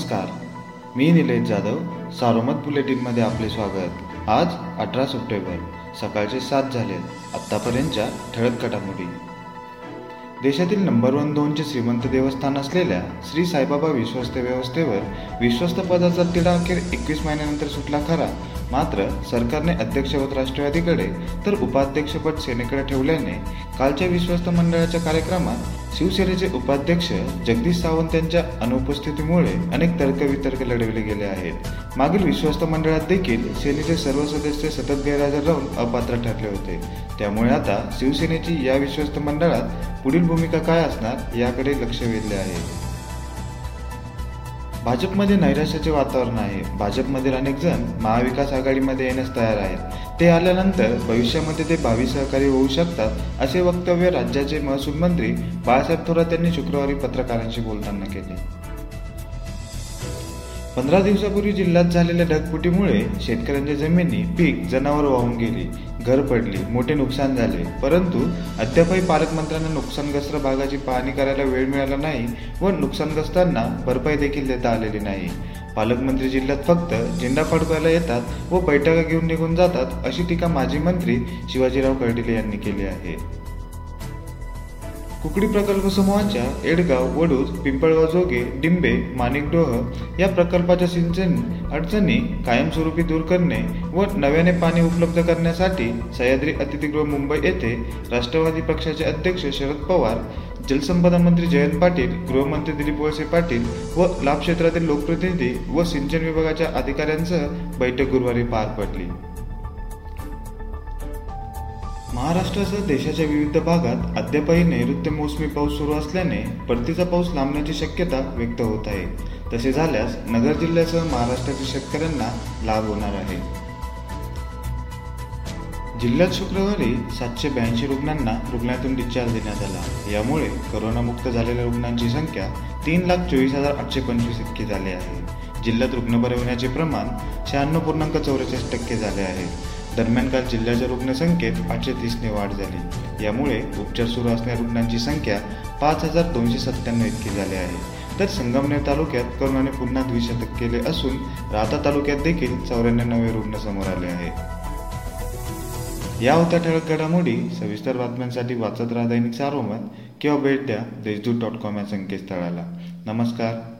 नमस्कार. मी निलेश जाधव सारोमत बुलेटिनमध्ये आपले स्वागत. आज अठरा सप्टेंबर सकाळचे सात झाले आत्तापर्यंतच्या ठळक घडामोडी. देशातील नंबर वन दोनचे श्रीमंत देवस्थान असलेल्या श्री साईबाबा विश्वस्त व्यवस्थेवर विश्वस्त पदाचा तिढा अखेर एकवीस महिन्यानंतर सुटला खरा. मात्र सरकारने अध्यक्षपद राष्ट्रवादीकडे तर उपाध्यक्षपद सेनेकडे ठेवल्याने कालच्या विश्वस्त मंडळाच्या कार्यक्रमात शिवसेनेचे उपाध्यक्ष जगदीश सावंत यांच्या अनुपस्थितीमुळे अनेक तर्कवितर्क लढविले गेले आहेत. मागील विश्वस्त मंडळात देखील सेनेचे सर्व सदस्य सतत गैरहजर राहून अपात्र ठरले होते. त्यामुळे आता शिवसेनेची या विश्वस्त मंडळात पुढील भूमिका काय असणार याकडे लक्ष वेधले आहे. भाजपमध्ये नैराश्याचे वातावरण आहे. भाजपमधील अनेक जण महाविकास आघाडीमध्ये येण्यास तयार आहेत. ते आल्यानंतर भविष्यामध्ये ते भावी सहकारी होऊ शकतात असे वक्तव्य राज्याचे महसूल मंत्री बाळासाहेब थोरात यांनी शुक्रवारी पत्रकारांशी बोलताना केले. पंधरा दिवसापूर्वी जिल्ह्यात झालेल्या ढगफुटीमुळे शेतकऱ्यांच्या जमिनी पीक जनावर वाहून गेली घर पडली मोठे नुकसान झाले. परंतु अद्यापही पालकमंत्र्यांना नुकसानग्रस्त भागाची पाहणी करायला वेळ मिळाला नाही व नुकसानग्रस्तांना भरपाई देखील देता आलेली नाही. पालकमंत्री जिल्ह्यात फक्त झेंडा फडकवायला येतात व बैठका घेऊन निघून जातात अशी टीका माजी मंत्री शिवाजीराव कर्डिले यांनी केली आहे. कुकडी प्रकल्प समूहाच्या एडगाव वडूज पिंपळगाव जोगे डिंबे माणिकडोह या प्रकल्पाच्या सिंचन अडचणी कायमस्वरूपी दूर करणे व नव्याने पाणी उपलब्ध करण्यासाठी सह्याद्री अतिथीगृह मुंबई येथे राष्ट्रवादी पक्षाचे अध्यक्ष शरद पवार जलसंपदा मंत्री जयंत पाटील गृहमंत्री दिलीप वळसे पाटील व लाभ क्षेत्रातील लोकप्रतिनिधी व सिंचन विभागाच्या अधिकाऱ्यांसह बैठक गुरुवारी पार पडली. महाराष्ट्रासह देशाच्या विविध भागात अद्यापही नैऋत्य मोसमी पाऊस सुरू असल्याने परतीचा पाऊस लांबण्याची शक्यता व्यक्त होत आहे. तसे झाल्यास नगर जिल्ह्यासह महाराष्ट्रातील शेतकऱ्यांना लाभ होणार आहे. जिल्ह्यात शुक्रवारी सातशे ब्याऐंशी रुग्णांना रुग्णातून डिस्चार्ज देण्यात आला. यामुळे करोनामुक्त झालेल्या रुग्णांची संख्या तीन लाख चोवीस हजार आठशे पंचवीस इतकी झाली आहे. जिल्ह्यात रुग्ण बरे होण्याचे प्रमाण शहाण्णव पूर्णांक चौवेचाळीस टक्के झाले आहे. दरम्यान काल जिल्ह्याच्या रुग्णसंख्येत आठशे तीसने वाढ झाली. यामुळे उपचार सुरू असणाऱ्या रुग्णांची संख्या पाच हजार दोनशे सत्त्याण्णव इतकी झाली आहे. तर संगमनेर तालुक्यात करोनाने पुन्हा द्विशतक केले असून राहता तालुक्यात देखील चौऱ्याण्णव नवे रुग्ण समोर आले आहे. या होत्या ठळक घडामोडी. सविस्तर बातम्यांसाठी वाचत राहा दैनिक सारोमत किंवा भेट द्या देशदूत डॉट कॉम या संकेतस्थळाला. नमस्कार.